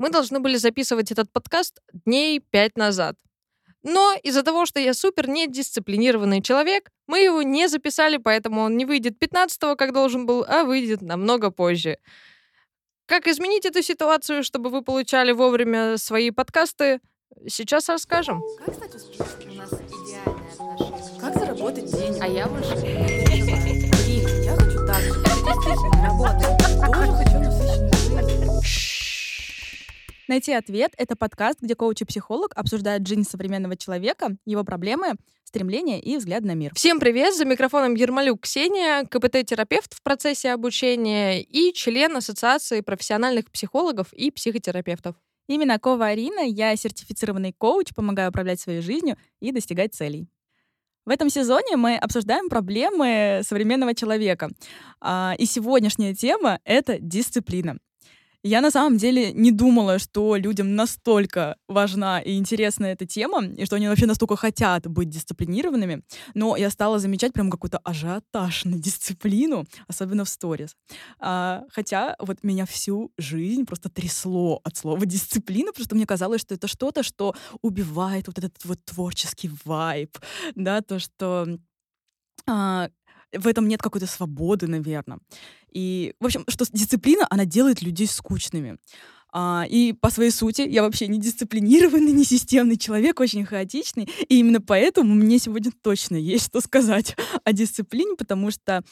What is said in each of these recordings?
Мы должны были записывать этот подкаст дней пять назад. Но из-за того, что я супер недисциплинированный человек, мы его не записали, поэтому он не выйдет 15 как должен был, а выйдет намного позже. Как изменить эту ситуацию, чтобы вы получали вовремя свои подкасты, сейчас расскажем. Как стать успешным? У нас идеальные отношения. Как заработать денег? А я больше. Я хочу так же. Работает. Тоже хочу насыщенную. Найти ответ — это подкаст, где коуч и психолог обсуждают жизнь современного человека, его проблемы, стремления и взгляд на мир. Всем привет! За микрофоном Ермолюк Ксения, КПТ-терапевт в процессе обучения и член Ассоциации профессиональных психологов и психотерапевтов. Именно Кова Арина, я сертифицированный коуч, помогаю управлять своей жизнью и достигать целей. В этом сезоне мы обсуждаем проблемы современного человека. А, И сегодняшняя тема — это дисциплина. Я на самом деле не думала, что людям настолько важна и интересна эта тема, и что они вообще настолько хотят быть дисциплинированными. Но я стала замечать прям какой-то ажиотаж на дисциплину, особенно в сторис. А, хотя вот меня всю жизнь просто трясло от слова дисциплина, что мне казалось, что это что-то, что убивает вот этот вот творческий вайб, да, то, что а, в этом нет какой-то свободы, наверное. И, в общем, что дисциплина, она делает людей скучными. А, и по своей сути я вообще не дисциплинированный, не системный человек, очень хаотичный. И именно поэтому мне сегодня точно есть что сказать о дисциплине, потому что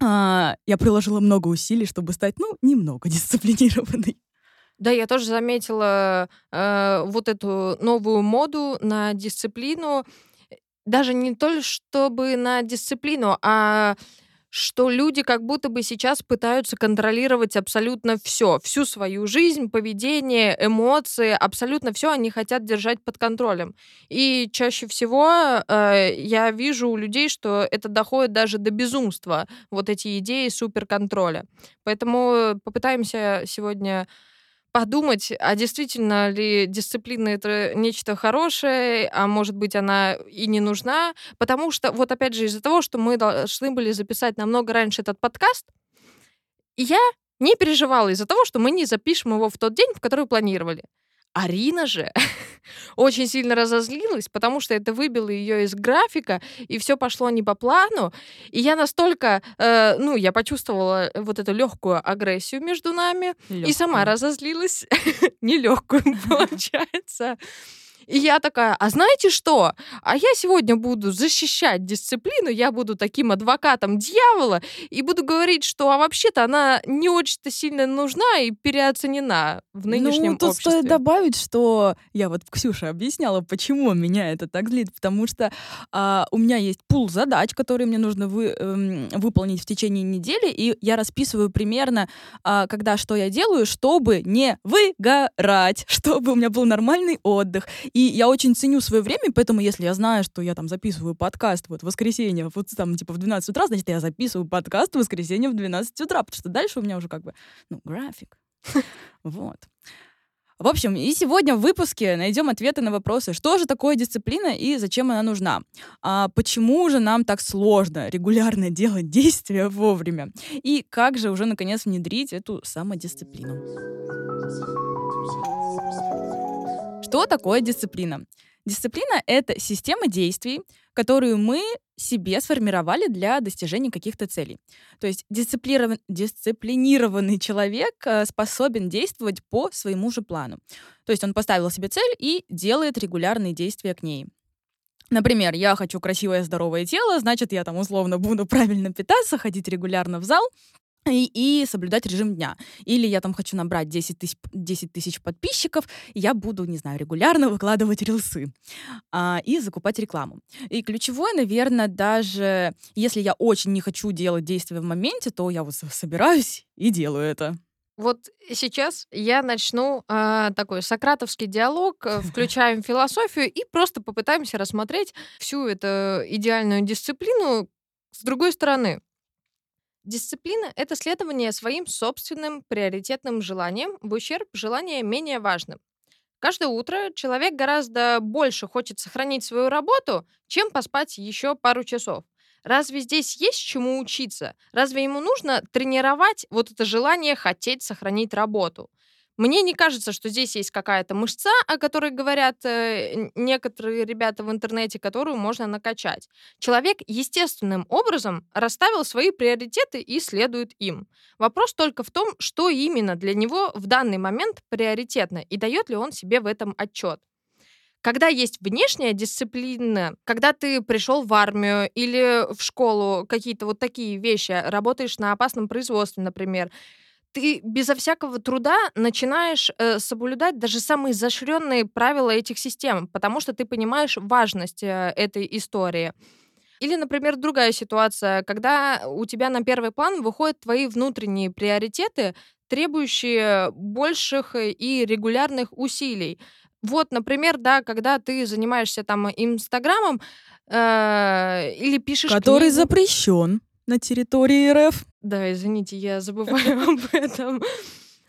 а, я приложила много усилий, чтобы стать, ну, немного дисциплинированной. Да, я тоже заметила э, вот эту новую моду на дисциплину. Даже не то, чтобы на дисциплину, а что люди как будто бы сейчас пытаются контролировать абсолютно все, всю свою жизнь, поведение, эмоции, абсолютно все они хотят держать под контролем. И чаще всего э, я вижу у людей, что это доходит даже до безумства, вот эти идеи суперконтроля. Поэтому попытаемся сегодня подумать, а действительно ли дисциплина это нечто хорошее, а может быть она и не нужна, потому что вот опять же из-за того, что мы должны были записать намного раньше этот подкаст, я не переживала из-за того, что мы не запишем его в тот день, в который планировали. Арина же очень сильно разозлилась, потому что это выбило ее из графика, и все пошло не по плану. И я настолько, э, ну, я почувствовала вот эту легкую агрессию между нами, и сама разозлилась. Нелегкую, получается. И я такая, а знаете что? А я сегодня буду защищать дисциплину, я буду таким адвокатом дьявола и буду говорить, что а вообще-то она не очень-то сильно нужна и переоценена в нынешнем ну, тут обществе. стоит добавить, что я вот Ксюша объясняла, почему меня это так злит, потому что а, у меня есть пул задач, которые мне нужно вы, эм, выполнить в течение недели, и я расписываю примерно, а, когда что я делаю, чтобы не выгорать, чтобы у меня был нормальный отдых. И я очень ценю свое время, поэтому если я знаю, что я там записываю подкаст вот в воскресенье, вот там типа в 12 утра, значит, я записываю подкаст в воскресенье в 12 утра, потому что дальше у меня уже как бы, ну, график. Вот. В общем, и сегодня в выпуске найдем ответы на вопросы, что же такое дисциплина и зачем она нужна, а почему же нам так сложно регулярно делать действия вовремя, и как же уже наконец внедрить эту самодисциплину. Что такое дисциплина? Дисциплина — это система действий, которую мы себе сформировали для достижения каких-то целей. То есть дисциплинированный, дисциплинированный человек э, способен действовать по своему же плану. То есть он поставил себе цель и делает регулярные действия к ней. Например, я хочу красивое здоровое тело, значит, я там условно буду правильно питаться, ходить регулярно в зал, и, и соблюдать режим дня. Или я там хочу набрать 10 тысяч, 10 тысяч подписчиков, и я буду, не знаю, регулярно выкладывать рилсы а, и закупать рекламу. И ключевое, наверное, даже если я очень не хочу делать действия в моменте, то я вот собираюсь и делаю это. Вот сейчас я начну э, такой сократовский диалог, э, включаем философию и просто попытаемся рассмотреть всю эту идеальную дисциплину с другой стороны. Дисциплина — это следование своим собственным приоритетным желаниям в ущерб желания менее важным. Каждое утро человек гораздо больше хочет сохранить свою работу, чем поспать еще пару часов. Разве здесь есть чему учиться? Разве ему нужно тренировать вот это желание хотеть сохранить работу? Мне не кажется, что здесь есть какая-то мышца, о которой говорят э, некоторые ребята в интернете, которую можно накачать. Человек естественным образом расставил свои приоритеты и следует им. Вопрос только в том, что именно для него в данный момент приоритетно и дает ли он себе в этом отчет. Когда есть внешняя дисциплина, когда ты пришел в армию или в школу, какие-то вот такие вещи, работаешь на опасном производстве, например, ты безо всякого труда начинаешь э, соблюдать даже самые изощренные правила этих систем, потому что ты понимаешь важность э, этой истории. Или, например, другая ситуация, когда у тебя на первый план выходят твои внутренние приоритеты, требующие больших и регулярных усилий. Вот, например, да, когда ты занимаешься там Инстаграмом э, или пишешь Который книгу. запрещен на территории РФ. Да, извините, я забываю об этом.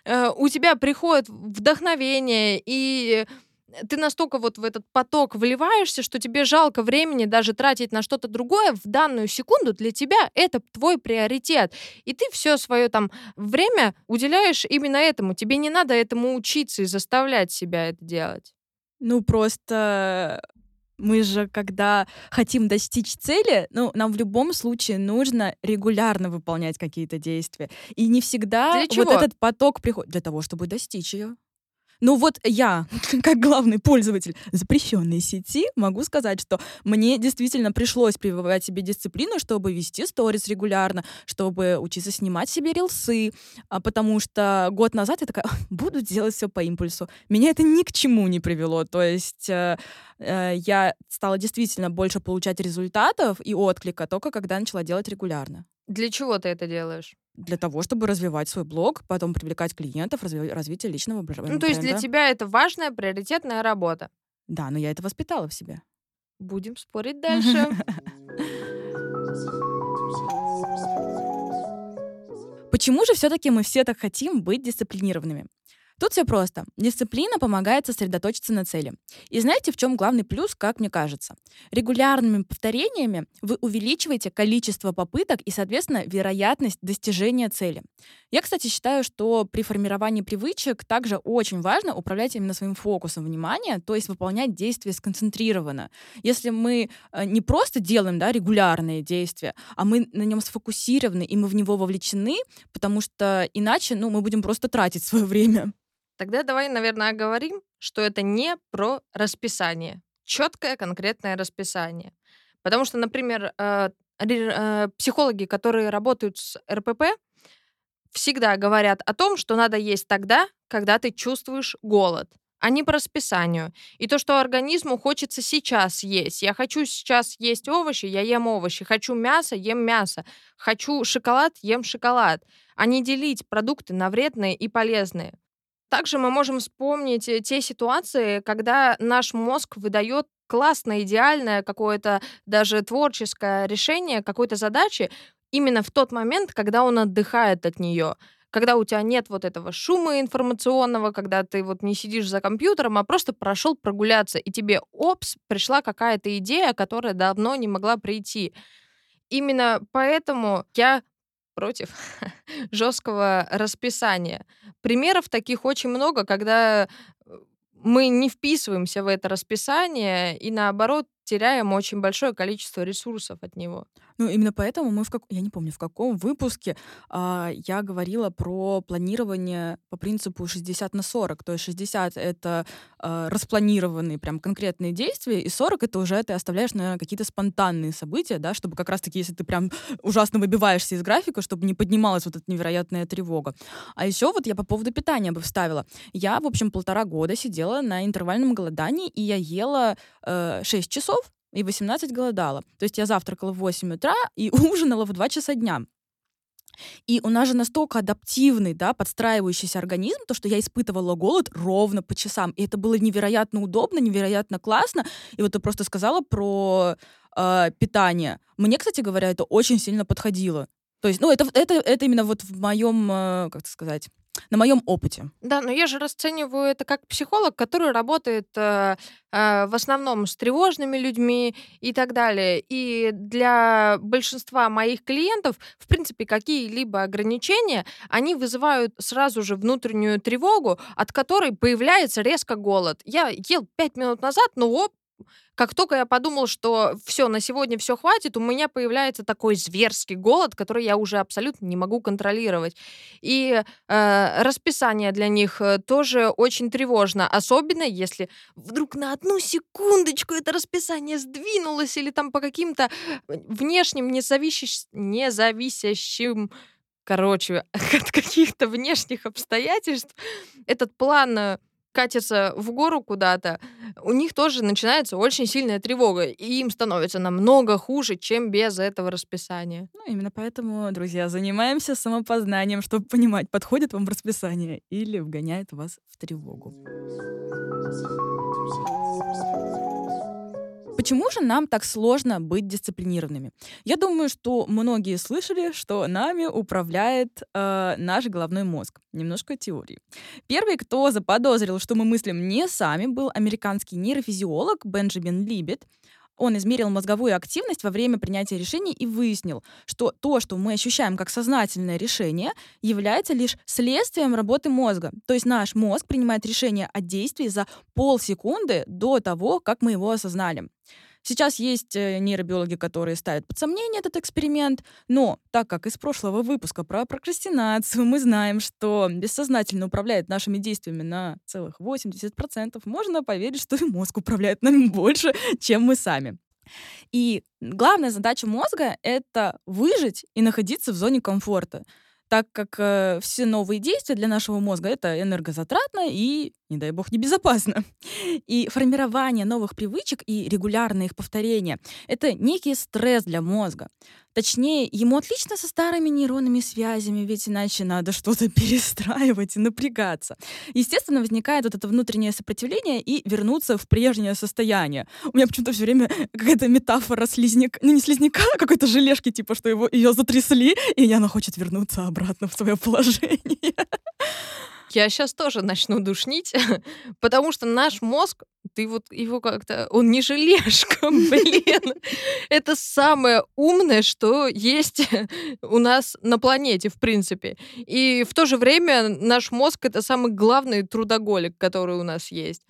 Э, у тебя приходит вдохновение, и ты настолько вот в этот поток вливаешься, что тебе жалко времени даже тратить на что-то другое в данную секунду. Для тебя это твой приоритет. И ты все свое там время уделяешь именно этому. Тебе не надо этому учиться и заставлять себя это делать. Ну, просто мы же, когда хотим достичь цели, ну, нам в любом случае нужно регулярно выполнять какие-то действия. И не всегда Для чего? вот этот поток приходит для того, чтобы достичь ее. Ну вот я, как главный пользователь запрещенной сети, могу сказать, что мне действительно пришлось прививать себе дисциплину, чтобы вести сторис регулярно, чтобы учиться снимать себе рилсы, а потому что год назад я такая, буду делать все по импульсу. Меня это ни к чему не привело. То есть э, э, я стала действительно больше получать результатов и отклика только когда начала делать регулярно. Для чего ты это делаешь? Для того, чтобы развивать свой блог, потом привлекать клиентов, разви- развитие личного бр- бренда. Ну, то есть для тебя это важная, приоритетная работа. Да, но я это воспитала в себе. Будем спорить дальше. Почему же все-таки мы все так хотим быть дисциплинированными? Тут все просто. Дисциплина помогает сосредоточиться на цели. И знаете, в чем главный плюс, как мне кажется? Регулярными повторениями вы увеличиваете количество попыток и, соответственно, вероятность достижения цели. Я, кстати, считаю, что при формировании привычек также очень важно управлять именно своим фокусом внимания, то есть выполнять действия сконцентрированно. Если мы э, не просто делаем да, регулярные действия, а мы на нем сфокусированы, и мы в него вовлечены, потому что иначе ну, мы будем просто тратить свое время. Тогда давай, наверное, оговорим, что это не про расписание. Четкое, конкретное расписание. Потому что, например, э, э, психологи, которые работают с РПП, всегда говорят о том, что надо есть тогда, когда ты чувствуешь голод, а не по расписанию. И то, что организму хочется сейчас есть. Я хочу сейчас есть овощи, я ем овощи. Хочу мясо, ем мясо. Хочу шоколад, ем шоколад. А не делить продукты на вредные и полезные. Также мы можем вспомнить э, те ситуации, когда наш мозг выдает классное, идеальное, какое-то даже творческое решение какой-то задачи именно в тот момент, когда он отдыхает от нее. Когда у тебя нет вот этого шума информационного, когда ты вот не сидишь за компьютером, а просто прошел прогуляться, и тебе, опс, пришла какая-то идея, которая давно не могла прийти. Именно поэтому я против жесткого расписания. Примеров таких очень много, когда э, мы не вписываемся в это расписание и наоборот теряем очень большое количество ресурсов от него. Ну, именно поэтому мы в как... Я не помню, в каком выпуске а, я говорила про планирование по принципу 60 на 40. То есть 60 — это а, распланированные прям конкретные действия, и 40 — это уже ты оставляешь, наверное, какие-то спонтанные события, да, чтобы как раз-таки, если ты прям ужасно выбиваешься из графика, чтобы не поднималась вот эта невероятная тревога. А еще вот я по поводу питания бы вставила. Я, в общем, полтора года сидела на интервальном голодании, и я ела э, 6 часов, и 18 голодала. То есть я завтракала в 8 утра и ужинала в 2 часа дня. И у нас же настолько адаптивный, да, подстраивающийся организм, то, что я испытывала голод ровно по часам. И это было невероятно удобно, невероятно классно. И вот ты просто сказала про э, питание. Мне, кстати говоря, это очень сильно подходило. То есть, ну, это, это, это именно вот в моем, э, как сказать, на моем опыте. Да, но я же расцениваю это как психолог, который работает э, э, в основном с тревожными людьми и так далее. И для большинства моих клиентов, в принципе, какие-либо ограничения, они вызывают сразу же внутреннюю тревогу, от которой появляется резко голод. Я ел пять минут назад, но оп, как только я подумал, что все, на сегодня все хватит, у меня появляется такой зверский голод, который я уже абсолютно не могу контролировать. И э, расписание для них э, тоже очень тревожно, особенно если вдруг на одну секундочку это расписание сдвинулось или там по каким-то внешним независящим, независящим короче, от каких-то внешних обстоятельств этот план э, катятся в гору куда-то, у них тоже начинается очень сильная тревога, и им становится намного хуже, чем без этого расписания. Ну, именно поэтому, друзья, занимаемся самопознанием, чтобы понимать, подходит вам расписание или вгоняет вас в тревогу. Почему же нам так сложно быть дисциплинированными? Я думаю, что многие слышали, что нами управляет э, наш головной мозг. Немножко теории. Первый, кто заподозрил, что мы мыслим не сами, был американский нейрофизиолог Бенджамин Либет. Он измерил мозговую активность во время принятия решений и выяснил, что то, что мы ощущаем как сознательное решение, является лишь следствием работы мозга. То есть наш мозг принимает решение о действии за полсекунды до того, как мы его осознали. Сейчас есть э, нейробиологи, которые ставят под сомнение этот эксперимент, но так как из прошлого выпуска про прокрастинацию мы знаем, что бессознательно управляет нашими действиями на целых 80%, можно поверить, что и мозг управляет нами больше, чем мы сами. И главная задача мозга — это выжить и находиться в зоне комфорта так как э, все новые действия для нашего мозга это энергозатратно и, не дай бог, небезопасно. И формирование новых привычек и регулярное их повторение — это некий стресс для мозга. Точнее, ему отлично со старыми нейронными связями, ведь иначе надо что-то перестраивать и напрягаться. Естественно, возникает вот это внутреннее сопротивление и вернуться в прежнее состояние. У меня почему-то все время какая-то метафора слизняка, ну не слизняка, а какой-то желешки, типа, что его, ее затрясли, и она хочет вернуться обратно в свое положение. Я сейчас тоже начну душнить, потому что наш мозг, ты вот его как-то... Он не желешка, блин. Это самое умное, что есть у нас на планете, в принципе. И в то же время наш мозг — это самый главный трудоголик, который у нас есть.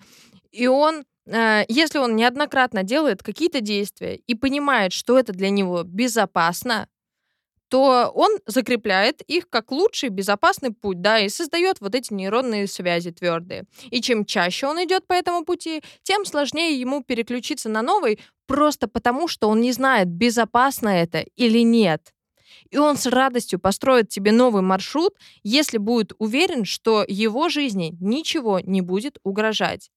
И он э, если он неоднократно делает какие-то действия и понимает, что это для него безопасно, то он закрепляет их как лучший безопасный путь, да, и создает вот эти нейронные связи твердые. И чем чаще он идет по этому пути, тем сложнее ему переключиться на новый, просто потому что он не знает, безопасно это или нет. И он с радостью построит тебе новый маршрут, если будет уверен, что его жизни ничего не будет угрожать.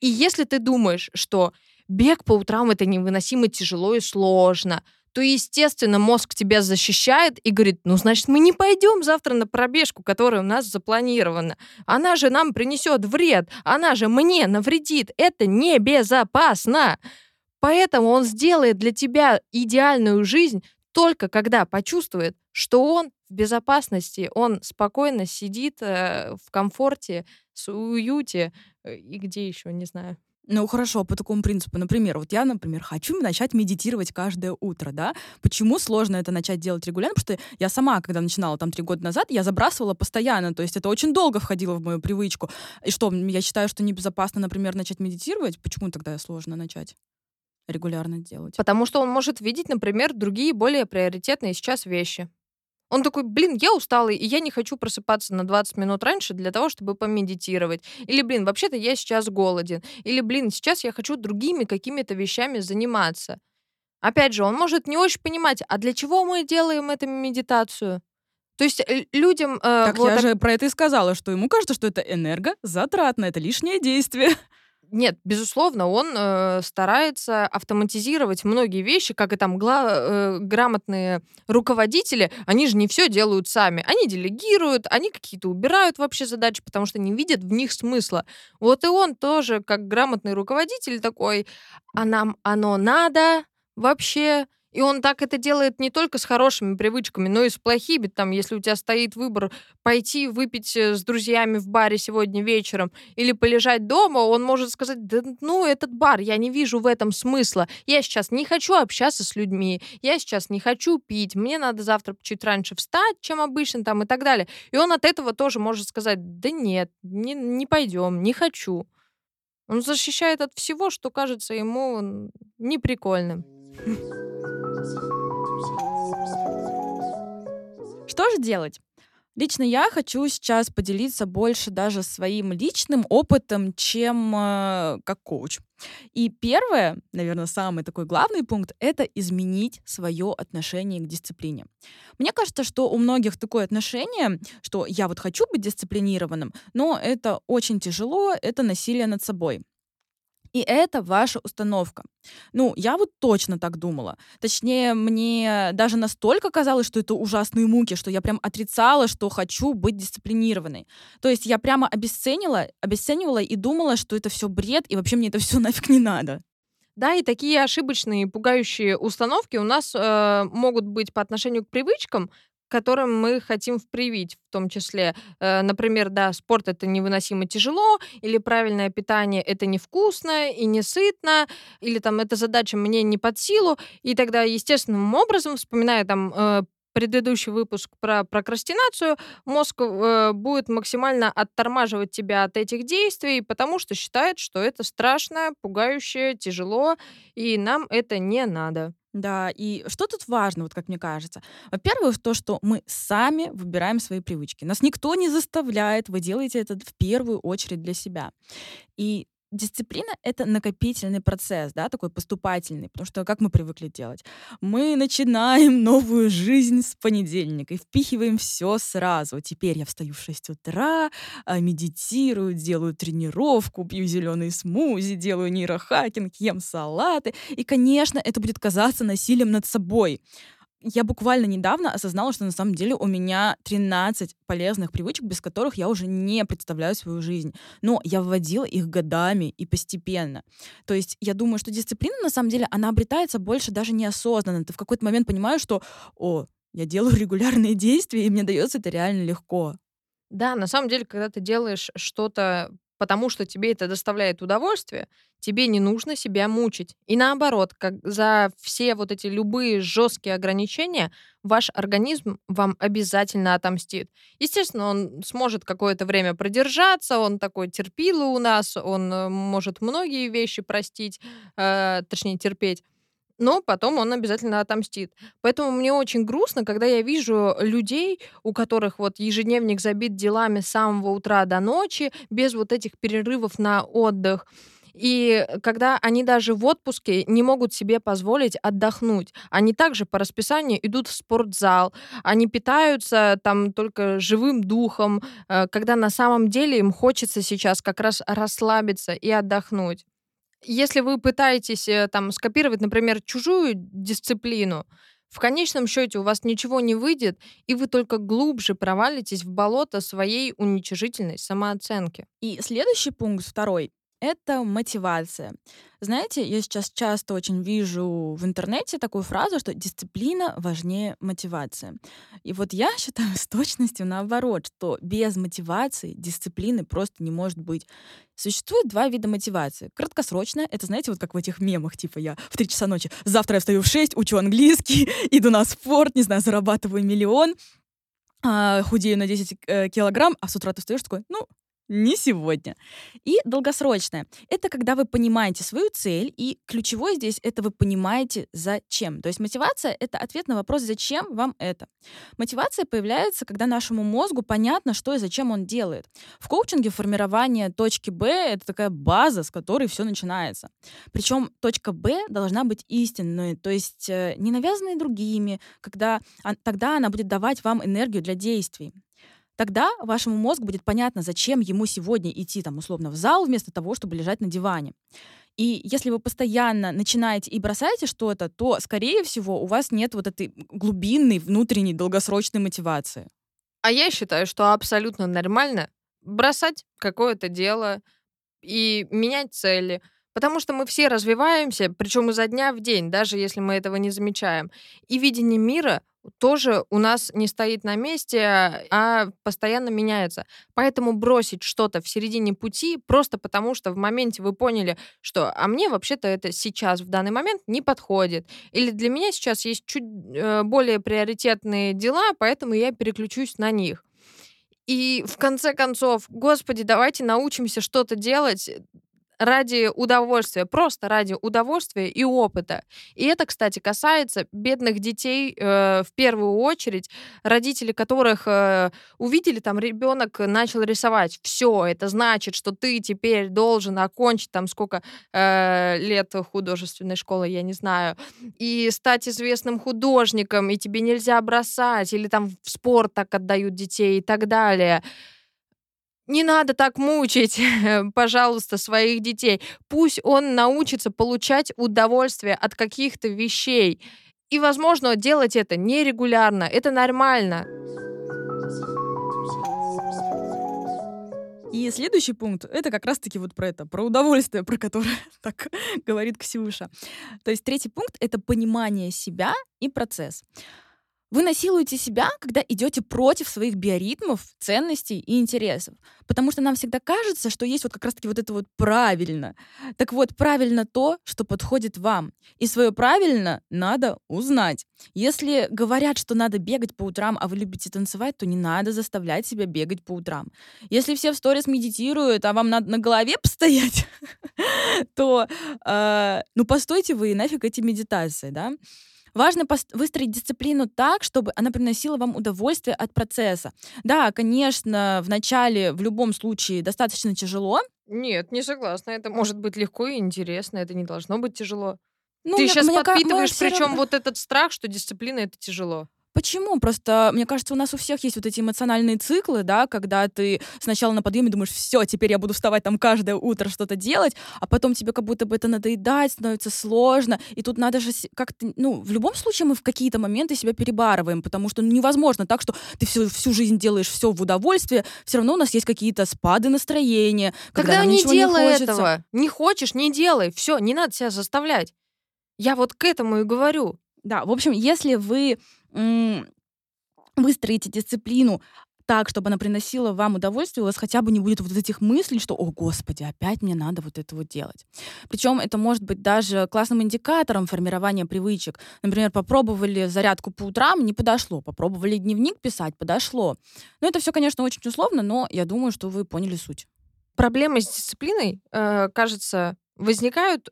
И если ты думаешь, что бег по утрам это невыносимо тяжело и сложно, то, естественно, мозг тебя защищает и говорит, ну, значит, мы не пойдем завтра на пробежку, которая у нас запланирована. Она же нам принесет вред, она же мне навредит. Это небезопасно. Поэтому он сделает для тебя идеальную жизнь только когда почувствует, что он в безопасности, он спокойно сидит э, в комфорте, с уюте э, и где еще, не знаю. Ну, хорошо, по такому принципу. Например, вот я, например, хочу начать медитировать каждое утро, да? Почему сложно это начать делать регулярно? Потому что я сама, когда начинала там три года назад, я забрасывала постоянно, то есть это очень долго входило в мою привычку. И что, я считаю, что небезопасно, например, начать медитировать? Почему тогда сложно начать? регулярно делать. Потому что он может видеть, например, другие более приоритетные сейчас вещи. Он такой, блин, я усталый, и я не хочу просыпаться на 20 минут раньше для того, чтобы помедитировать. Или, блин, вообще-то я сейчас голоден. Или, блин, сейчас я хочу другими какими-то вещами заниматься. Опять же, он может не очень понимать, а для чего мы делаем эту медитацию? То есть людям... Э, так вот, я так... же про это и сказала, что ему кажется, что это энергозатратно, это лишнее действие. Нет, безусловно, он э, старается автоматизировать многие вещи, как и там гла- э, грамотные руководители, они же не все делают сами. Они делегируют, они какие-то убирают вообще задачи, потому что не видят в них смысла. Вот и он тоже, как грамотный руководитель такой, а нам оно надо вообще, И он так это делает не только с хорошими привычками, но и с плохими. Там, если у тебя стоит выбор пойти выпить э, с друзьями в баре сегодня вечером или полежать дома, он может сказать, да ну, этот бар, я не вижу в этом смысла. Я сейчас не хочу общаться с людьми, я сейчас не хочу пить, мне надо завтра чуть раньше встать, чем обычно, там, и так далее. И он от этого тоже может сказать, да нет, не, не пойдем, не хочу. Он защищает от всего, что кажется ему неприкольным. Что же делать? Лично я хочу сейчас поделиться больше даже своим личным опытом, чем э, как коуч. И первое, наверное, самый такой главный пункт — это изменить свое отношение к дисциплине. Мне кажется, что у многих такое отношение, что я вот хочу быть дисциплинированным, но это очень тяжело, это насилие над собой. И это ваша установка. Ну, я вот точно так думала. Точнее, мне даже настолько казалось, что это ужасные муки, что я прям отрицала, что хочу быть дисциплинированной. То есть я прямо обесценила, обесценивала и думала, что это все бред, и вообще мне это все нафиг не надо. Да, и такие ошибочные, пугающие установки у нас э, могут быть по отношению к привычкам, которым мы хотим привить, в том числе, э, например, да, спорт это невыносимо тяжело, или правильное питание это невкусно и не сытно, или там эта задача мне не под силу, и тогда естественным образом, вспоминая там э, предыдущий выпуск про прокрастинацию, мозг э, будет максимально оттормаживать тебя от этих действий, потому что считает, что это страшно, пугающе, тяжело, и нам это не надо. Да, и что тут важно, вот как мне кажется? Во-первых, то, что мы сами выбираем свои привычки. Нас никто не заставляет, вы делаете это в первую очередь для себя. И Дисциплина — это накопительный процесс, да, такой поступательный, потому что как мы привыкли делать? Мы начинаем новую жизнь с понедельника и впихиваем все сразу. Теперь я встаю в 6 утра, а, медитирую, делаю тренировку, пью зеленый смузи, делаю нейрохакинг, ем салаты. И, конечно, это будет казаться насилием над собой я буквально недавно осознала, что на самом деле у меня 13 полезных привычек, без которых я уже не представляю свою жизнь. Но я вводила их годами и постепенно. То есть я думаю, что дисциплина, на самом деле, она обретается больше даже неосознанно. Ты в какой-то момент понимаешь, что, о, я делаю регулярные действия, и мне дается это реально легко. Да, на самом деле, когда ты делаешь что-то потому что тебе это доставляет удовольствие, тебе не нужно себя мучить. И наоборот, как за все вот эти любые жесткие ограничения ваш организм вам обязательно отомстит. Естественно, он сможет какое-то время продержаться, он такой терпилый у нас, он э, может многие вещи простить, э, точнее терпеть но потом он обязательно отомстит. Поэтому мне очень грустно, когда я вижу людей, у которых вот ежедневник забит делами с самого утра до ночи, без вот этих перерывов на отдых. И когда они даже в отпуске не могут себе позволить отдохнуть, они также по расписанию идут в спортзал, они питаются там только живым духом, э, когда на самом деле им хочется сейчас как раз расслабиться и отдохнуть если вы пытаетесь э, там скопировать, например, чужую дисциплину, в конечном счете у вас ничего не выйдет, и вы только глубже провалитесь в болото своей уничижительной самооценки. И следующий пункт, второй, это мотивация. Знаете, я сейчас часто очень вижу в интернете такую фразу, что дисциплина важнее мотивации. И вот я считаю с точностью наоборот, что без мотивации дисциплины просто не может быть. Существует два вида мотивации. Краткосрочная, это, знаете, вот как в этих мемах, типа я в 3 часа ночи, завтра я встаю в 6, учу английский, иду на спорт, не знаю, зарабатываю миллион, а, худею на 10 э, килограмм, а с утра ты встаешь такой, ну, не сегодня. И долгосрочное. Это когда вы понимаете свою цель, и ключевое здесь это вы понимаете зачем. То есть мотивация — это ответ на вопрос, зачем вам это. Мотивация появляется, когда нашему мозгу понятно, что и зачем он делает. В коучинге формирование точки Б — это такая база, с которой все начинается. Причем точка Б должна быть истинной, то есть э, не навязанной другими, когда, тогда она будет давать вам энергию для действий. Тогда вашему мозгу будет понятно, зачем ему сегодня идти там условно в зал вместо того, чтобы лежать на диване. И если вы постоянно начинаете и бросаете что-то, то, скорее всего, у вас нет вот этой глубинной, внутренней, долгосрочной мотивации. А я считаю, что абсолютно нормально бросать какое-то дело и менять цели, Потому что мы все развиваемся, причем изо дня в день, даже если мы этого не замечаем. И видение мира тоже у нас не стоит на месте, а постоянно меняется. Поэтому бросить что-то в середине пути просто потому, что в моменте вы поняли, что а мне вообще-то это сейчас в данный момент не подходит. Или для меня сейчас есть чуть э, более приоритетные дела, поэтому я переключусь на них. И в конце концов, господи, давайте научимся что-то делать ради удовольствия, просто ради удовольствия и опыта. И это, кстати, касается бедных детей э, в первую очередь, родители которых э, увидели, там ребенок начал рисовать. Все, это значит, что ты теперь должен окончить там сколько э, лет художественной школы, я не знаю, и стать известным художником, и тебе нельзя бросать, или там в спорт так отдают детей и так далее. Не надо так мучить, пожалуйста, своих детей. Пусть он научится получать удовольствие от каких-то вещей. И, возможно, делать это нерегулярно. Это нормально. И следующий пункт — это как раз-таки вот про это, про удовольствие, про которое так говорит Ксюша. То есть третий пункт — это понимание себя и процесс. Вы насилуете себя, когда идете против своих биоритмов, ценностей и интересов. Потому что нам всегда кажется, что есть вот как раз-таки вот это вот правильно. Так вот, правильно то, что подходит вам. И свое правильно надо узнать. Если говорят, что надо бегать по утрам, а вы любите танцевать, то не надо заставлять себя бегать по утрам. Если все в сторис медитируют, а вам надо на голове постоять, то, э, ну, постойте вы нафиг эти медитации, да? Важно выстроить дисциплину так, чтобы она приносила вам удовольствие от процесса. Да, конечно, в начале в любом случае достаточно тяжело. Нет, не согласна. Это может быть легко и интересно. Это не должно быть тяжело. Ну, Ты мне- сейчас мне подпитываешь, причем равно- вот этот страх, что дисциплина это тяжело. Почему? Просто, мне кажется, у нас у всех есть вот эти эмоциональные циклы, да, когда ты сначала на подъеме думаешь, все, теперь я буду вставать там каждое утро что-то делать, а потом тебе как будто бы это надоедает, становится сложно, и тут надо же как-то, ну, в любом случае мы в какие-то моменты себя перебарываем, потому что ну, невозможно так, что ты всю, всю жизнь делаешь все в удовольствие, все равно у нас есть какие-то спады настроения, когда Тогда не делай не хочется. этого. Не хочешь, не делай. Все, не надо себя заставлять. Я вот к этому и говорю. Да, в общем, если вы выстроите дисциплину так, чтобы она приносила вам удовольствие, у вас хотя бы не будет вот этих мыслей, что, о, господи, опять мне надо вот это вот делать. Причем это может быть даже классным индикатором формирования привычек. Например, попробовали зарядку по утрам, не подошло. Попробовали дневник писать, подошло. Ну, это все, конечно, очень условно, но я думаю, что вы поняли суть. Проблемы с дисциплиной, э, кажется, возникают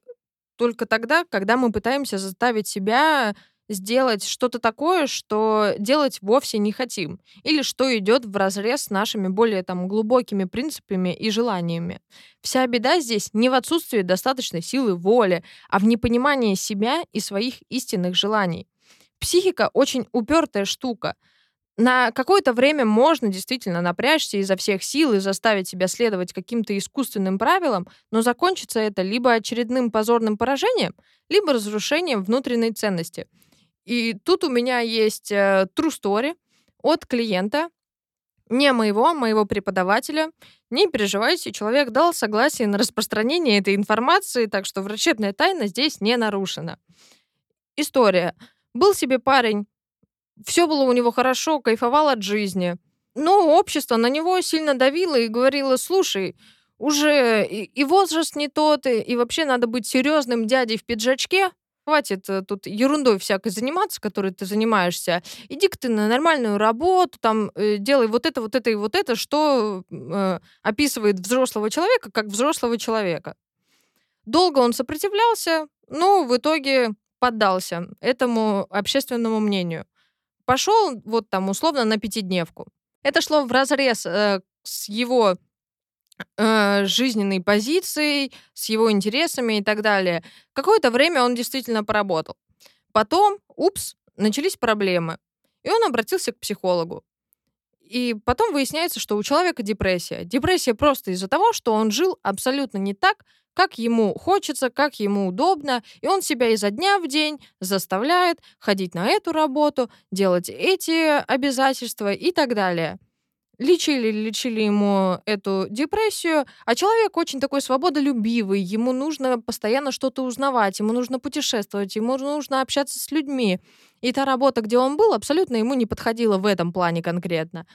только тогда, когда мы пытаемся заставить себя сделать что-то такое, что делать вовсе не хотим, или что идет в разрез с нашими более там глубокими принципами и желаниями. Вся беда здесь не в отсутствии достаточной силы воли, а в непонимании себя и своих истинных желаний. Психика очень упертая штука. На какое-то время можно действительно напрячься изо всех сил и заставить себя следовать каким-то искусственным правилам, но закончится это либо очередным позорным поражением, либо разрушением внутренней ценности. И тут у меня есть э, true story от клиента, не моего, а моего преподавателя. Не переживайте, человек дал согласие на распространение этой информации, так что врачебная тайна здесь не нарушена. История. Был себе парень, все было у него хорошо, кайфовал от жизни. Но общество на него сильно давило и говорило, слушай, уже и, и возраст не тот, и, и вообще надо быть серьезным дядей в пиджачке. Хватит э, тут ерундой всякой заниматься, которой ты занимаешься. Иди-ка ты на нормальную работу, там, э, делай вот это, вот это и вот это, что э, описывает взрослого человека как взрослого человека. Долго он сопротивлялся, но в итоге поддался этому общественному мнению. Пошел вот там условно на пятидневку. Это шло в разрез э, с его э, жизненной позицией, с его интересами и так далее. Какое-то время он действительно поработал. Потом, упс, начались проблемы. И он обратился к психологу. И потом выясняется, что у человека депрессия. Депрессия просто из-за того, что он жил абсолютно не так, как ему хочется, как ему удобно, и он себя изо дня в день заставляет ходить на эту работу, делать эти обязательства и так далее. Лечили, лечили ему эту депрессию, а человек очень такой свободолюбивый, ему нужно постоянно что-то узнавать, ему нужно путешествовать, ему нужно общаться с людьми. И та работа, где он был, абсолютно ему не подходила в этом плане конкретно.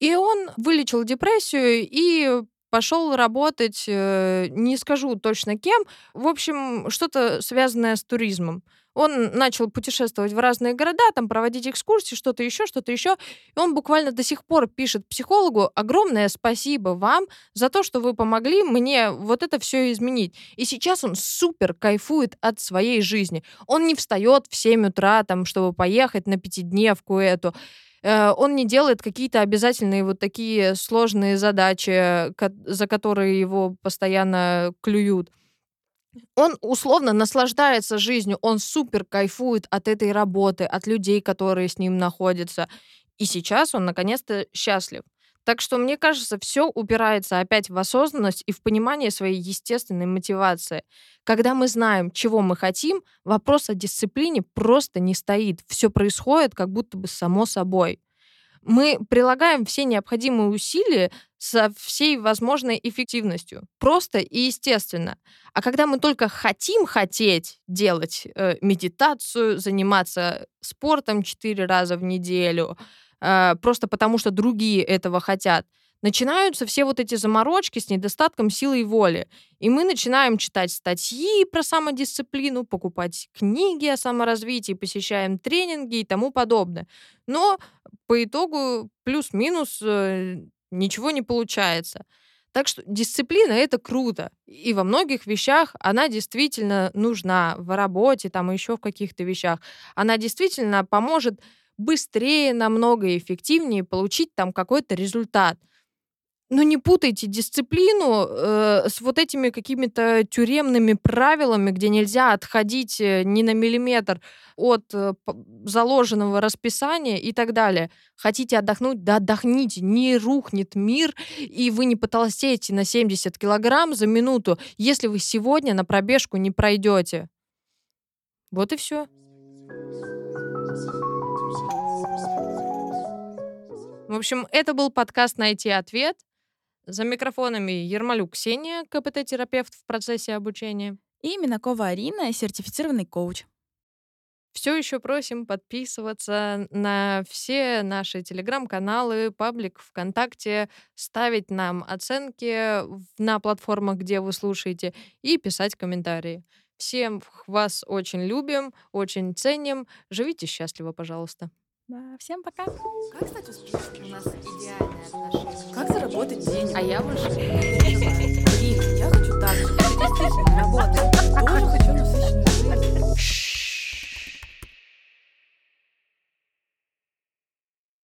И он вылечил депрессию и пошел работать, э, не скажу точно кем, в общем, что-то связанное с туризмом. Он начал путешествовать в разные города, там проводить экскурсии, что-то еще, что-то еще. И он буквально до сих пор пишет психологу огромное спасибо вам за то, что вы помогли мне вот это все изменить. И сейчас он супер кайфует от своей жизни. Он не встает в 7 утра, там, чтобы поехать на пятидневку эту. Э, он не делает какие-то обязательные вот такие сложные задачи, за которые его постоянно клюют. Он условно наслаждается жизнью, он супер кайфует от этой работы, от людей, которые с ним находятся. И сейчас он наконец-то счастлив. Так что, мне кажется, все упирается опять в осознанность и в понимание своей естественной мотивации. Когда мы знаем, чего мы хотим, вопрос о дисциплине просто не стоит. Все происходит как будто бы само собой. Мы прилагаем все необходимые усилия со всей возможной эффективностью. Просто и естественно. А когда мы только хотим хотеть делать э, медитацию, заниматься спортом четыре раза в неделю, э, просто потому что другие этого хотят, начинаются все вот эти заморочки с недостатком силы и воли. И мы начинаем читать статьи про самодисциплину, покупать книги о саморазвитии, посещаем тренинги и тому подобное. Но по итогу плюс-минус э, ничего не получается. Так что дисциплина — это круто. И во многих вещах она действительно нужна. В работе, там еще в каких-то вещах. Она действительно поможет быстрее, намного эффективнее получить там какой-то результат. Но не путайте дисциплину э, с вот этими какими-то тюремными правилами, где нельзя отходить э, ни на миллиметр от э, заложенного расписания и так далее. Хотите отдохнуть? Да отдохните. Не рухнет мир, и вы не потолстеете на 70 килограмм за минуту, если вы сегодня на пробежку не пройдете. Вот и все. В общем, это был подкаст «Найти ответ». За микрофонами Ермолюк Ксения, КПТ-терапевт в процессе обучения. И Минакова Арина, сертифицированный коуч. Все еще просим подписываться на все наши телеграм-каналы, паблик ВКонтакте, ставить нам оценки на платформах, где вы слушаете, и писать комментарии. Всем вас очень любим, очень ценим. Живите счастливо, пожалуйста. Да, всем пока. Как стать успешным? У нас идеальные отношения. Как заработать деньги? А я больше не я хочу так Работать. Тоже хочу насыщенность.